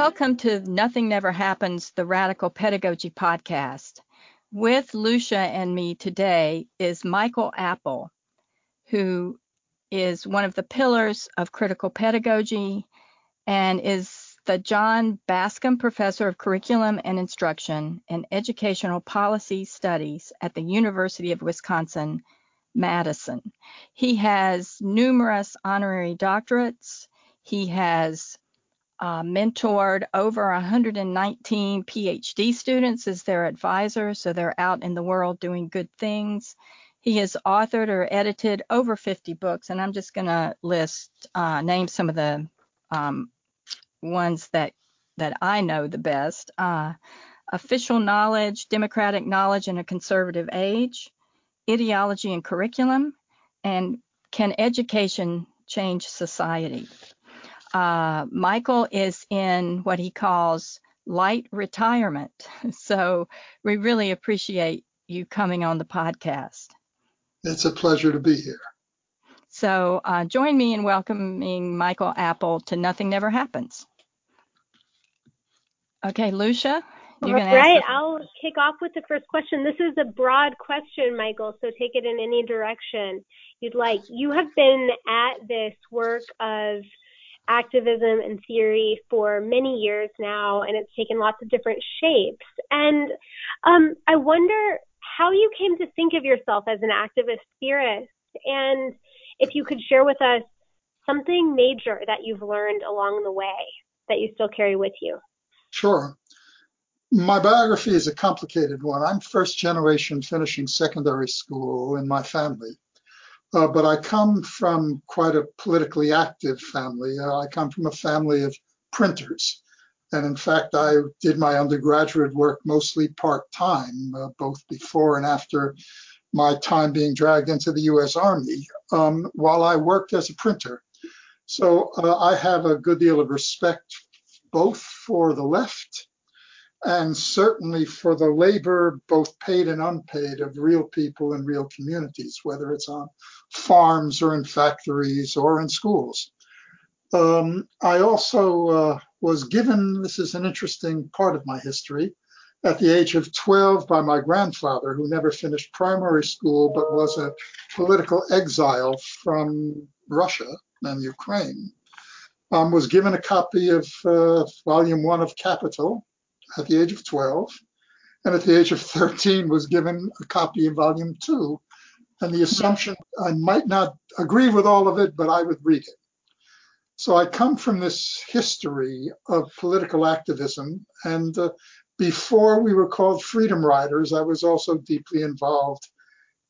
Welcome to Nothing Never Happens, the Radical Pedagogy Podcast. With Lucia and me today is Michael Apple, who is one of the pillars of critical pedagogy and is the John Bascom Professor of Curriculum and Instruction and Educational Policy Studies at the University of Wisconsin Madison. He has numerous honorary doctorates. He has uh, mentored over 119 PhD students as their advisor, so they're out in the world doing good things. He has authored or edited over 50 books, and I'm just going to list, uh, name some of the um, ones that that I know the best. Uh, Official Knowledge, Democratic Knowledge in a Conservative Age, Ideology and Curriculum, and Can Education Change Society? Uh, Michael is in what he calls light retirement. So we really appreciate you coming on the podcast. It's a pleasure to be here. So uh, join me in welcoming Michael Apple to Nothing Never Happens. Okay, Lucia, you're going to Right, I'll kick off with the first question. This is a broad question, Michael, so take it in any direction you'd like. You have been at this work of activism and theory for many years now, and it's taken lots of different shapes. And um, I wonder how you came to think of yourself as an activist theorist, and if you could share with us something major that you've learned along the way that you still carry with you. Sure. My biography is a complicated one. I'm first generation finishing secondary school in my family. Uh, but I come from quite a politically active family. Uh, I come from a family of printers. And in fact, I did my undergraduate work mostly part time, uh, both before and after my time being dragged into the US Army, um, while I worked as a printer. So uh, I have a good deal of respect both for the left and certainly for the labor, both paid and unpaid, of real people in real communities, whether it's on farms or in factories or in schools. Um, I also uh, was given, this is an interesting part of my history, at the age of 12 by my grandfather, who never finished primary school but was a political exile from Russia and Ukraine, um, was given a copy of uh, volume one of Capital, at the age of 12, and at the age of 13 was given a copy of volume two, and the assumption I might not agree with all of it, but I would read it. So I come from this history of political activism, and uh, before we were called Freedom Riders, I was also deeply involved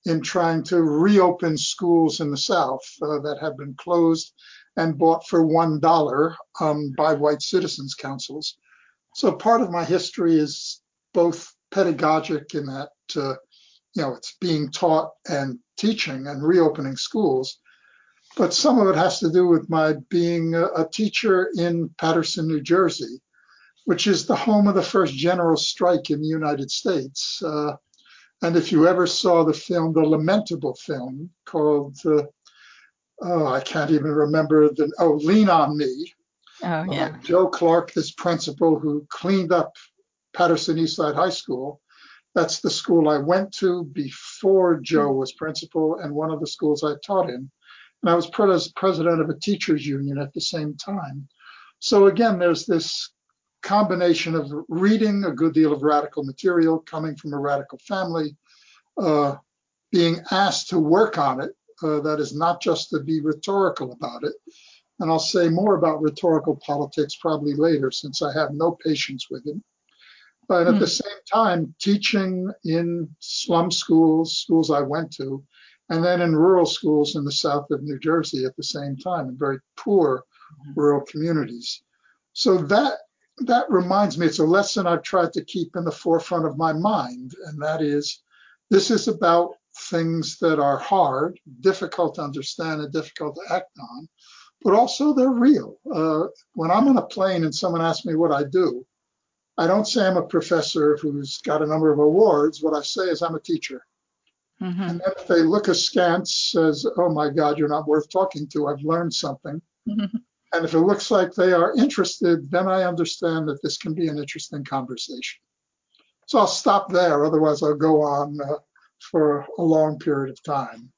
in trying to reopen schools in the South uh, that had been closed and bought for one dollar um, by white citizens councils. So part of my history is both pedagogic in that, uh, you know, it's being taught and teaching and reopening schools. But some of it has to do with my being a, a teacher in Paterson, New Jersey, which is the home of the first general strike in the United States. Uh, and if you ever saw the film, the lamentable film called, uh, oh, I can't even remember the, oh, Lean on Me, Oh, uh, yeah. Uh, Joe Clark, this principal who cleaned up Paterson Eastside High School. That's the school I went to before Joe was principal and one of the schools I taught in. And I was president of a teachers union at the same time. So again, there's this combination of reading a good deal of radical material, coming from a radical family, uh, being asked to work on it. Uh, that is not just to be rhetorical about it, and I'll say more about rhetorical politics probably later since I have no patience with it. But at mm. the hmm. same time, teaching in slum schools, schools I went to, and then in rural schools in the south of New Jersey at the same time, in very poor rural communities. So that that reminds me, it's a lesson I've tried to keep in the forefront of my mind, and that is this is about things that are hard, difficult to understand, and difficult to act on, but also they're real. Uh, when I'm on a plane and someone asks me what I do, I don't say I'm a professor who's got a number of awards. What I say is I'm a teacher. Mm-hmm. And then if they look askance, says, "Oh my God, you're not worth talking to. I've learned something," mm-hmm. And if it looks like they are interested, then I understand that this can be an interesting conversation. So I'll stop there. Otherwise, I'll go on uh, for a long period of time.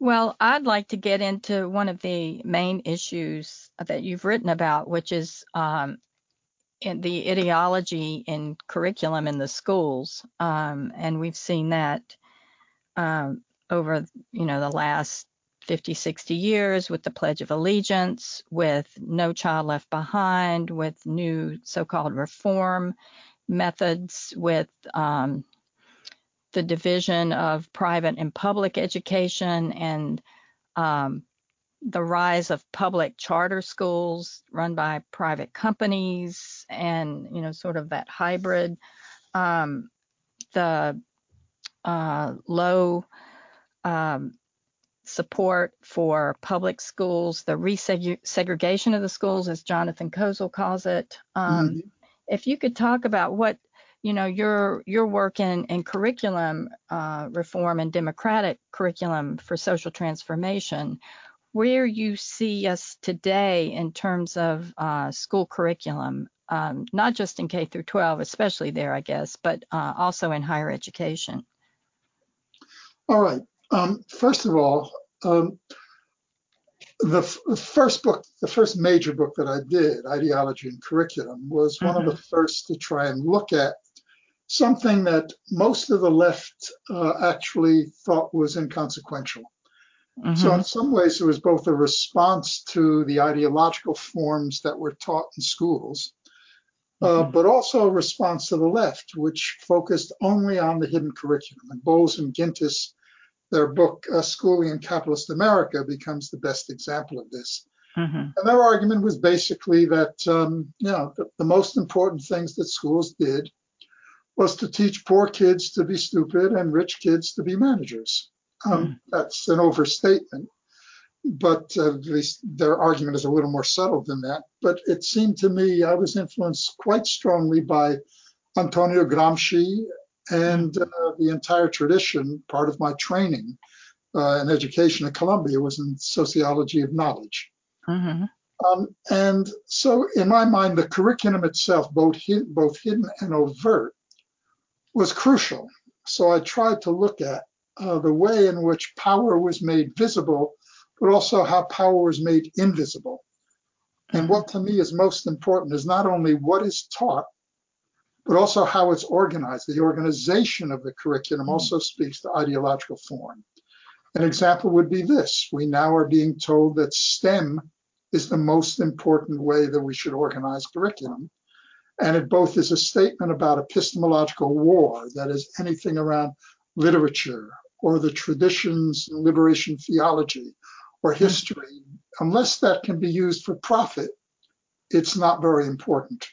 Well, I'd like to get into one of the main issues that you've written about, which is um, in the ideology in curriculum in the schools, um, and we've seen that um, over you know the last 50, 60 years with the Pledge of Allegiance, with No Child Left Behind, with new so-called reform methods, with um, the division of private and public education, and um, the rise of public charter schools run by private companies and you know sort of that hybrid um, the uh, low um, support for public schools the resegregation of the schools as jonathan Kozol calls it um, mm-hmm. if you could talk about what you know your your work in, in curriculum uh, reform and democratic curriculum for social transformation where you see us today in terms of uh, school curriculum, um, not just in K through 12, especially there, I guess, but uh, also in higher education. All right. Um, first of all, um, the, f- the, first book, the first major book that I did, Ideology and Curriculum, was mm-hmm. one of the mm-hmm. first to try and look at something that most of the left uh, actually thought was inconsequential. Mm-hmm. So, in some ways, it was both a response to the ideological forms that were taught in schools, uh, mm-hmm. but also a response to the left, which focused only on the hidden curriculum. And Bowles and Gintis, their book, uh, Schooling in Capitalist America, becomes the best example of this. Mm-hmm. And their argument was basically that, um, you know, the, the most important things that schools did was to teach poor kids to be stupid and rich kids to be managers. Um, mm. That's an overstatement, but uh, at least their argument is a little more subtle than that. But it seemed to me I was influenced quite strongly by Antonio Gramsci and uh, the entire tradition. Part of my training uh, in education at Columbia was in sociology of knowledge. Mm-hmm. Um, and so, in my mind, the curriculum itself, both, hid, both hidden and overt, was crucial. So I tried to look at uh, the way in which power was made visible, but also how power was made invisible. And what to me is most important is not only what is taught, but also how it's organized. The organization of the curriculum mm-hmm. also speaks to ideological form. An example would be this we now are being told that STEM is the most important way that we should organize curriculum. And it both is a statement about epistemological war, that is, anything around literature or the traditions in liberation theology or history, unless that can be used for profit, it's not very important.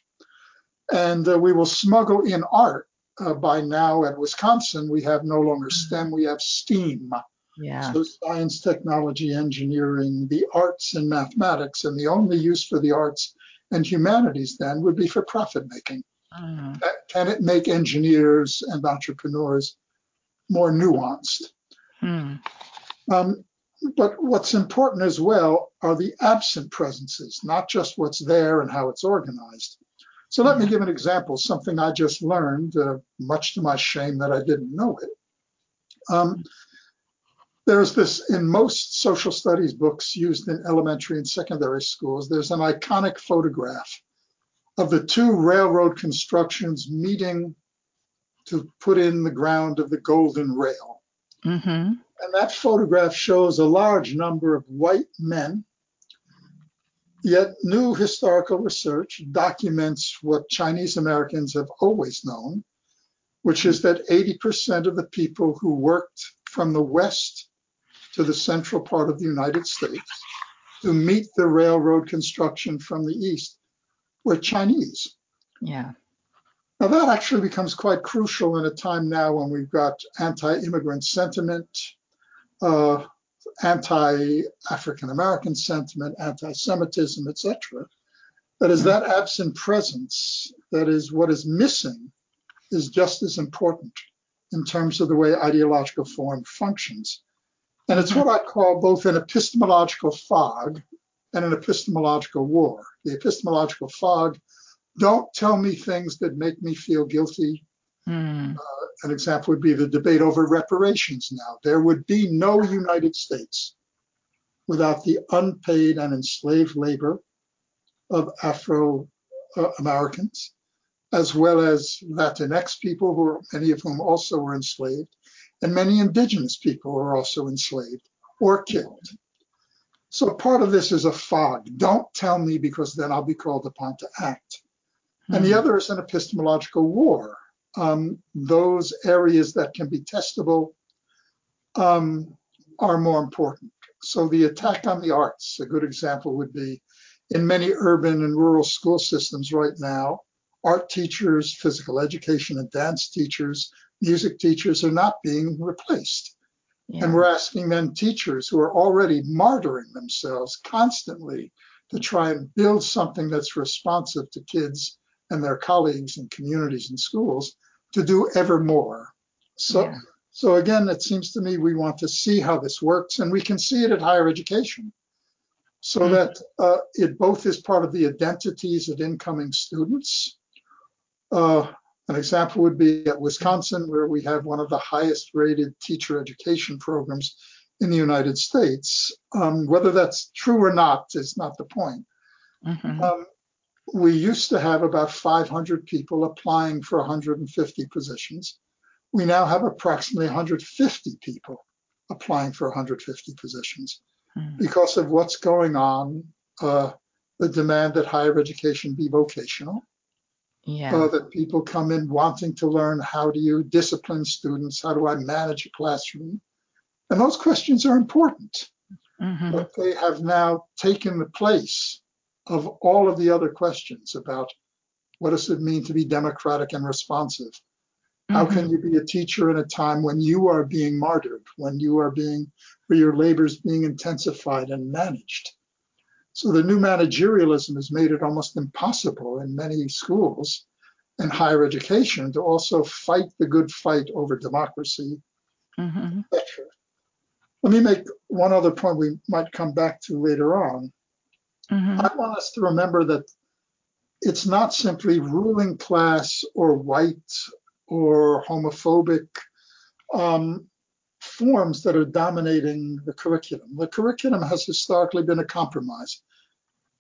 And uh, we will smuggle in art. Uh, by now at Wisconsin, we have no longer hmm. STEM, we have STEAM. Yeah. So science, technology, engineering, the arts, and mathematics. And the only use for the arts and humanities then would be for profit making. Mm-hmm. Can it make engineers and entrepreneurs more nuanced. Hmm. Um, but what's important as well are the absent presences, not just what's there and how it's organized. So let me hmm. give an example, something I just learned, uh, much to my shame that I didn't know it. Um, there's this in most social studies books used in elementary and secondary schools, there's an iconic photograph of the two railroad constructions meeting to put in the ground of the Golden Rail. Mm-hmm. And that photograph shows a large number of white men. Yet new historical research documents what Chinese Americans have always known, which is that 80% of the people who worked from the west to the central part of the United States to meet the railroad construction from the east were Chinese. Yeah. Now, that actually becomes quite crucial in a time now when we've got anti immigrant sentiment, uh, anti African American sentiment, anti Semitism, etc. That is, that absent presence, that is, what is missing, is just as important in terms of the way ideological form functions. And it's what I call both an epistemological fog, and an epistemological war. The epistemological fog don't tell me things that make me feel guilty. Mm. Uh, an example would be the debate over reparations now. There would be no United States without the unpaid and enslaved labor of Afro uh, Americans, as well as Latinx people, who are, many of whom also were enslaved, and many indigenous people who are also enslaved or killed. So part of this is a fog. Don't tell me because then I'll be called upon to act. Mm-hmm. And the hmm. other is an epistemological war. Um, those areas that can be testable um, are more important. So the attack on the arts, a good example would be in many urban and rural school systems right now, art teachers, physical education and dance teachers, music teachers are not being replaced. Yeah. And we're asking then teachers who are already martyring themselves constantly to try and build something that's responsive to kids and their colleagues and communities and schools to do ever more. So, yeah. so again, it seems to me we want to see how this works, and we can see it at higher education, so mm-hmm. that uh, it both is part of the identities of incoming students. Uh, an example would be at Wisconsin, where we have one of the highest rated teacher education programs in the United States. Um, whether that's true or not is not the point. Mm-hmm. Um, we used to have about 500 people applying for 150 positions. We now have approximately 150 people applying for 150 positions mm-hmm. because of what's going on, uh, the demand that higher education be vocational yeah. Uh, that people come in wanting to learn how do you discipline students? How do I manage a classroom? And those questions are important, mm-hmm. but they have now taken the place of all of the other questions about what does it mean to be democratic and responsive? How mm-hmm. can you be a teacher in a time when you are being martyred, when you are being, where your labor is being intensified and managed? So the new managerialism has made it almost impossible in many schools and higher education to also fight the good fight over democracy, mm-hmm. etc. Let me make one other point we might come back to later on. Mm-hmm. I want us to remember that it's not simply ruling class or white or homophobic um, forms that are dominating the curriculum. The curriculum has historically been a compromise.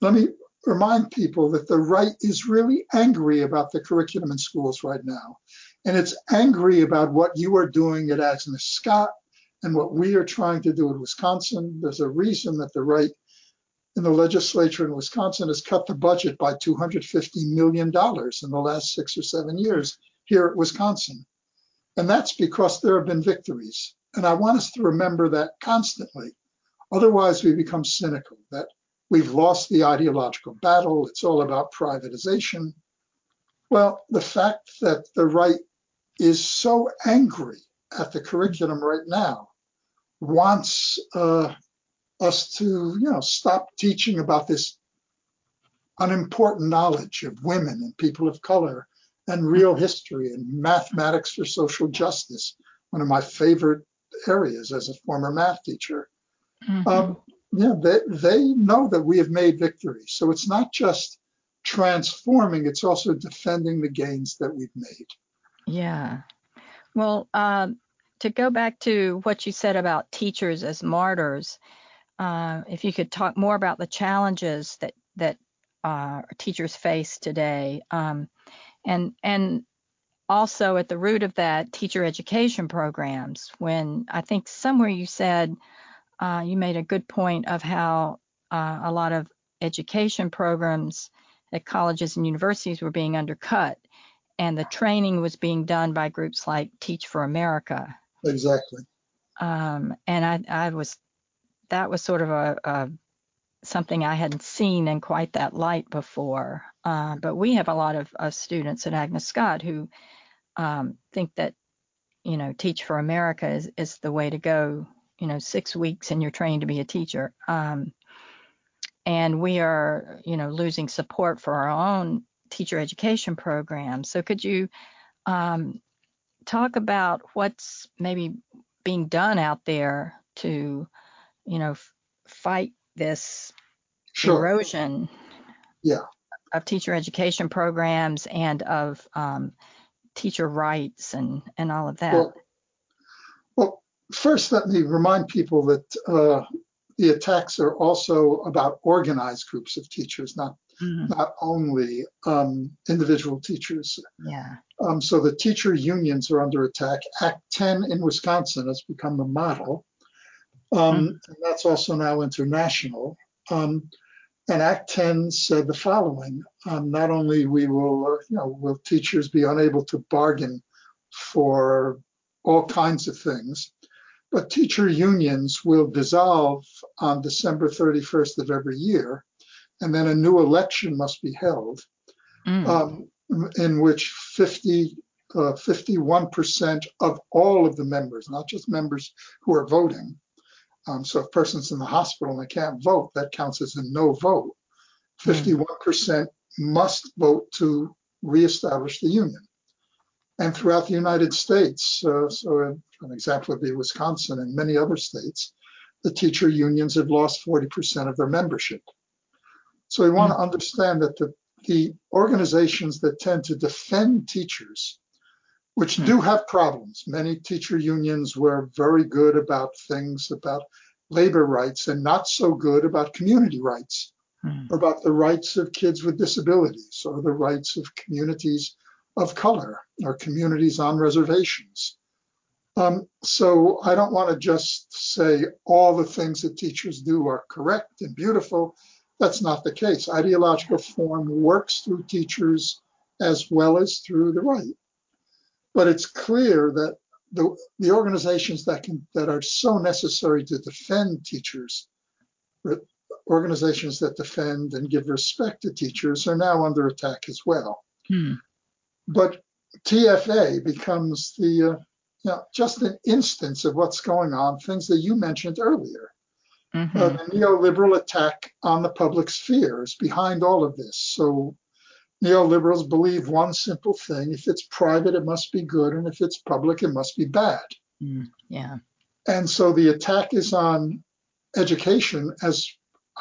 Let me remind people that the right is really angry about the curriculum in schools right now. And it's angry about what you are doing at Agnes Scott and what we are trying to do in Wisconsin. There's a reason that the right in the legislature in Wisconsin has cut the budget by $250 million in the last six or seven years here at Wisconsin. And that's because there have been victories. And I want us to remember that constantly. Otherwise, we become cynical that We've lost the ideological battle. It's all about privatization. Well, the fact that the right is so angry at the curriculum right now wants uh, us to, you know, stop teaching about this unimportant knowledge of women and people of color and real history and mathematics for social justice, one of my favorite areas as a former math teacher. Mm-hmm. Um, yeah, they, they know that we have made victory. So it's not just transforming, it's also defending the gains that we've made. Yeah. Well, uh, to go back to what you said about teachers as martyrs, uh, if you could talk more about the challenges that that uh, teachers face today, um, and and also at the root of that, teacher education programs. When I think somewhere you said uh, you made a good point of how uh, a lot of education programs at colleges and universities were being undercut, and the training was being done by groups like Teach for America. Exactly. Um, and I, I was, that was sort of a, a something I hadn't seen in quite that light before. Uh, but we have a lot of, of students at Agnes Scott who um, think that, you know, Teach for America is, is the way to go you know six weeks and you're trained to be a teacher um, and we are you know losing support for our own teacher education program so could you um, talk about what's maybe being done out there to you know f- fight this Sure. erosion Yeah. of teacher education programs and of um, teacher rights and, and all of that. Well, well, first, let me remind people that uh, the attacks are also about organized groups of teachers, not Mhm. not only um, individual teachers. Yeah. Um, so the teacher unions are under attack. Act 10 in Wisconsin has become the model. Um, and that's also now international. Um, and Act 10 said the following: um, Not only we will, uh, you know, will teachers be unable to bargain for all kinds of things, but teacher unions will dissolve on December 31st of every year, and then a new election must be held Mm. um, in which 50, uh, 51% of all of the members, not just members who are voting. Um, so if a person's in the hospital and they can't vote, that counts as a no vote. 51% must vote to reestablish the union. And throughout the United States, uh, so an example would be Wisconsin and many other states, the teacher unions have lost 40% of their membership. So we want to understand that the the organizations that tend to defend teachers, which do have problems. Many teacher unions were very good about things about labor rights and not so good about community rights, Mm. about the rights of kids with disabilities, or the rights of communities of color, or communities on reservations. Um, so I don't want to just say all the things that teachers do are correct and beautiful. That's not the case. Ideological form works through teachers as well as through the right. But it's clear that the, the organizations that can that are so necessary to defend teachers, organizations that defend and give respect to teachers, are now under attack as well. Hmm. But TFA becomes the uh, you know, just an instance of what's going on, things that you mentioned earlier. Mhm. Uh, the neoliberal attack on the public sphere is behind all of this. So neoliberals believe one simple thing if it's private, it must be good, and if it's public, it must be bad. Mm. Yeah. And so the attack is on education as,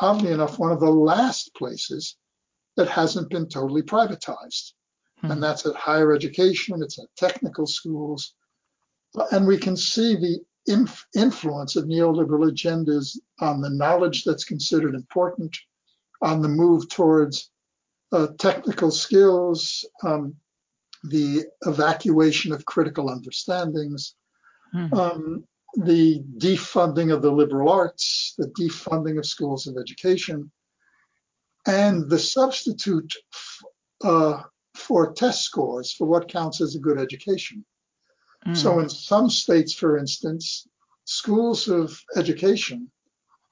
oddly enough, one of the last places that hasn't been totally privatized. Hmm. And that's at higher education, it's at technical schools. And we can see the inf- influence of neoliberal agendas on the knowledge that's considered important, on the move towards uh, technical skills, um, the evacuation of critical understandings, Hmm. um, the defunding of the liberal arts, the defunding of schools of education, and the substitute f- uh, for test scores for what counts as a good education. Mm. So, in some states, for instance, schools of education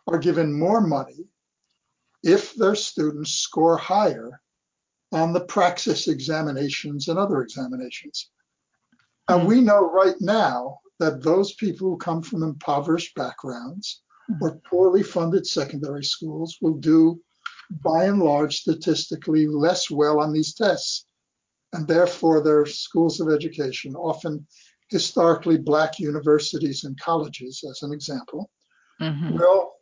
are given more money if their students score higher on the praxis examinations and other examinations. And Hmm. we know right now that those people who come from impoverished backgrounds or poorly funded secondary schools will do, by and large, statistically less well on these tests. And therefore, their schools of education, often historically black universities and colleges, as an example, Mhm. will,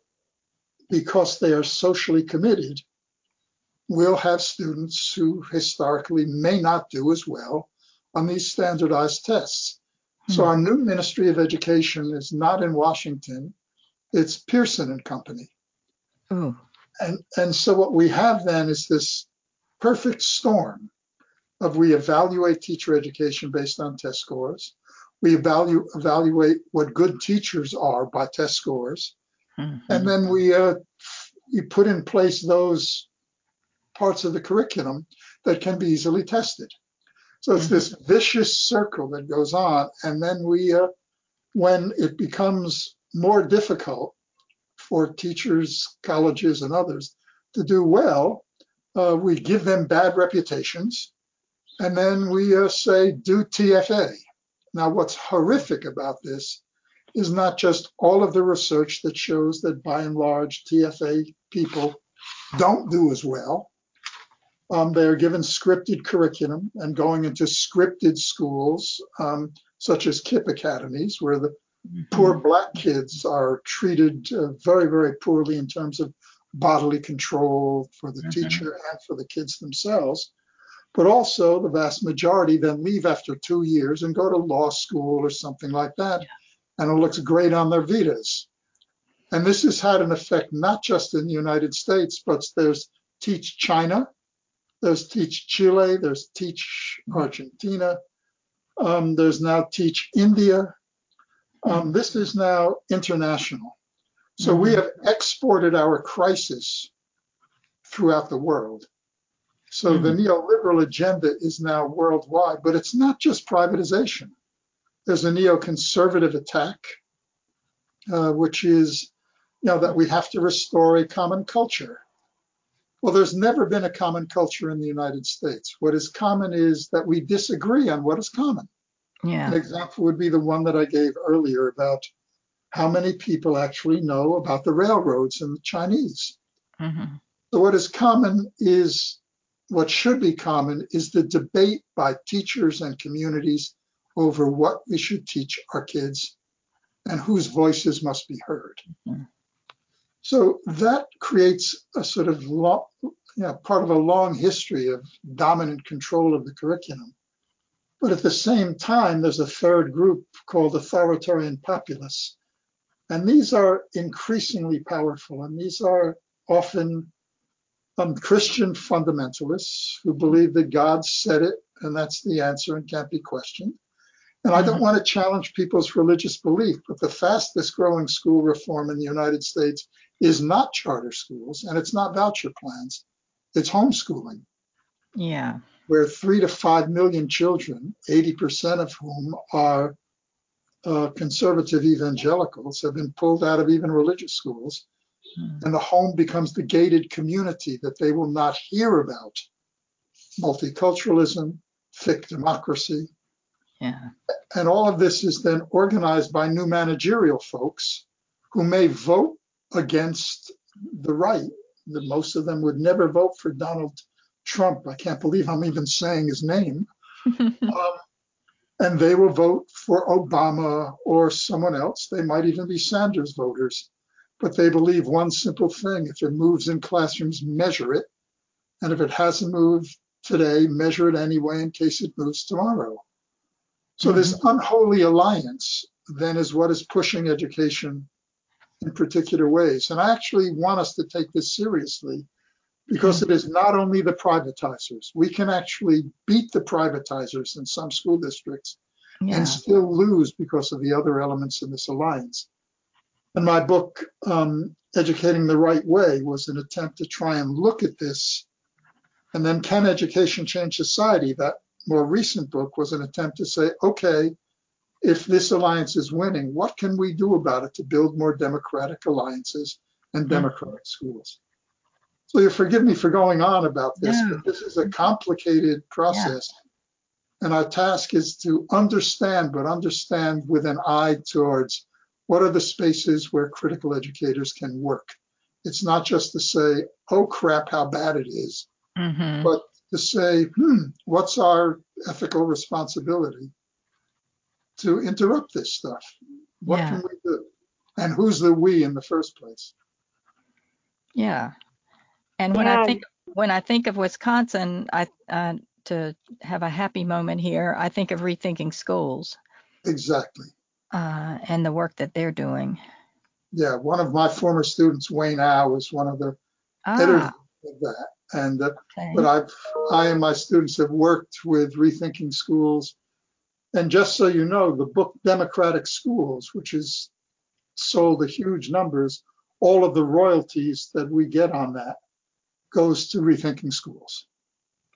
because they are socially committed, will have students who historically may not do as well on these standardized tests. So Hmm. our new Ministry of Education is not in Washington, it's Pearson and Company. Ooh. And, and so what we have then is this perfect storm of we evaluate teacher education based on test scores. We evaluate, evaluate what good teachers are by test scores. Mhm. And then we, uh, we put in place those parts of the curriculum that can be easily tested. So it's this vicious circle that goes on. And then we, uh, when it becomes more difficult for teachers, colleges, and others to do well, uh, we give them bad reputations. And then we uh, say, do TFA. Now, what's horrific about this is not just all of the research that shows that by and large TFA people don't do as well. Um, they're given scripted curriculum and going into scripted schools, um, such as KIPP academies, where the poor black kids are treated uh, very, very poorly in terms of bodily control for the mm-hmm. teacher and for the kids themselves. But also, the vast majority then leave after two years and go to law school or something like that. Yeah. And it looks great on their vidas. And this has had an effect not just in the United States, but there's Teach China, there's Teach Chile, there's Teach Argentina, um, there's now Teach India. Um, this is now international. So mm-hmm. we have exported our crisis throughout the world. So mm-hmm. the neoliberal agenda is now worldwide, but it's not just privatization. There's a neoconservative attack, uh, which is, you know, that we have to restore a common culture. Well, there's never been a common culture in the United States. What is common is that we disagree on what is common. Yeah. An example would be the one that I gave earlier about how many people actually know about the railroads and the Chinese. Mm-hmm. So what is common is what should be common is the debate by teachers and communities over what we should teach our kids and whose voices must be heard. Mm-hmm. So that creates a sort of long, you know, part of a long history of dominant control of the curriculum. But at the same time, there's a third group called authoritarian populists. And these are increasingly powerful. And these are often um, Christian fundamentalists who believe that God said it and that's the answer and can't be questioned. And I don't want to challenge people's religious belief, but the fastest growing school reform in the United States is not charter schools and it's not voucher plans, it's homeschooling. Yeah where three to five million children, 80% of whom are uh, conservative evangelicals, have been pulled out of even religious schools. Hmm. And the home becomes the gated community that they will not hear about. Multiculturalism, thick democracy. Yeah. And all of this is then organized by new managerial folks who may vote against the right. The, most of them would never vote for Donald Trump. I can't believe I'm even saying his name. um, and they will vote for Obama or someone else. They might even be Sanders voters. But they believe one simple thing if it moves in classrooms, measure it. And if it hasn't moved today, measure it anyway in case it moves tomorrow. So mm-hmm. this unholy alliance then is what is pushing education in particular ways. And I actually want us to take this seriously because it is not only the privatizers. We can actually beat the privatizers in some school districts yeah. and still lose because of the other elements in this alliance. And my book, um, Educating the Right Way, was an attempt to try and look at this. And then, Can Education Change Society? That more recent book was an attempt to say, okay, if this alliance is winning, what can we do about it to build more democratic alliances and mm-hmm. democratic schools? So you forgive me for going on about this, no. but this is a complicated process. Yeah. And our task is to understand, but understand with an eye towards what are the spaces where critical educators can work. It's not just to say, oh crap, how bad it is, mm-hmm. but to say, hmm, what's our ethical responsibility to interrupt this stuff? What yeah. can we do? And who's the we in the first place? Yeah, and when yeah. I think when I think of Wisconsin, I uh, to have a happy moment here, I think of rethinking schools. Exactly. Uh, and the work that they're doing. Yeah, one of my former students, Wayne Au, was one of the ah. editors of that. And uh, okay. but I've I and my students have worked with rethinking schools. And just so you know, the book Democratic Schools, which is sold a huge numbers, all of the royalties that we get on that goes to Rethinking Schools.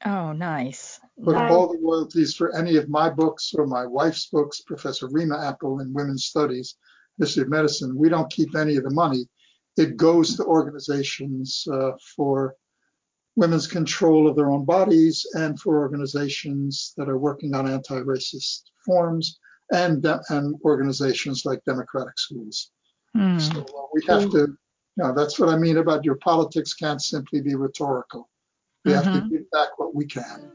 Oh, nice. But nice. all the royalties for any of my books or my wife's books, Professor Rima Apple in Women's Studies, History of Medicine, we don't keep any of the money. It goes to organizations uh, for women's control of their own bodies and for organizations that are working on anti-racist forms and, and organizations like Democratic Schools. Mm. So uh, we have to, you know, that's what I mean about your politics can't simply be rhetorical. We mm-hmm. have to mm-hmm. give back what we can.